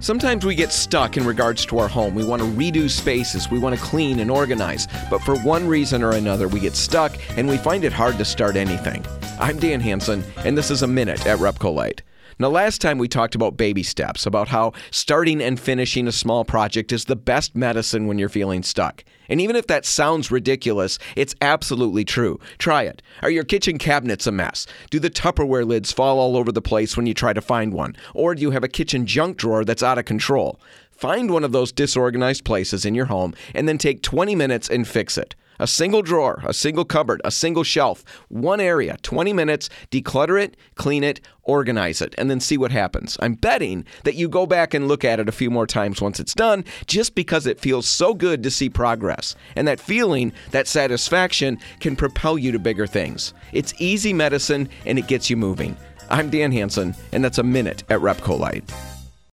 Sometimes we get stuck in regards to our home. We want to redo spaces, we want to clean and organize, but for one reason or another, we get stuck and we find it hard to start anything. I'm Dan Hansen, and this is a minute at Repcolite. Now, last time we talked about baby steps, about how starting and finishing a small project is the best medicine when you're feeling stuck. And even if that sounds ridiculous, it's absolutely true. Try it. Are your kitchen cabinets a mess? Do the Tupperware lids fall all over the place when you try to find one? Or do you have a kitchen junk drawer that's out of control? Find one of those disorganized places in your home and then take 20 minutes and fix it. A single drawer, a single cupboard, a single shelf, one area, 20 minutes, declutter it, clean it, organize it, and then see what happens. I'm betting that you go back and look at it a few more times once it's done just because it feels so good to see progress. And that feeling, that satisfaction, can propel you to bigger things. It's easy medicine and it gets you moving. I'm Dan Hansen, and that's a minute at Repcolite.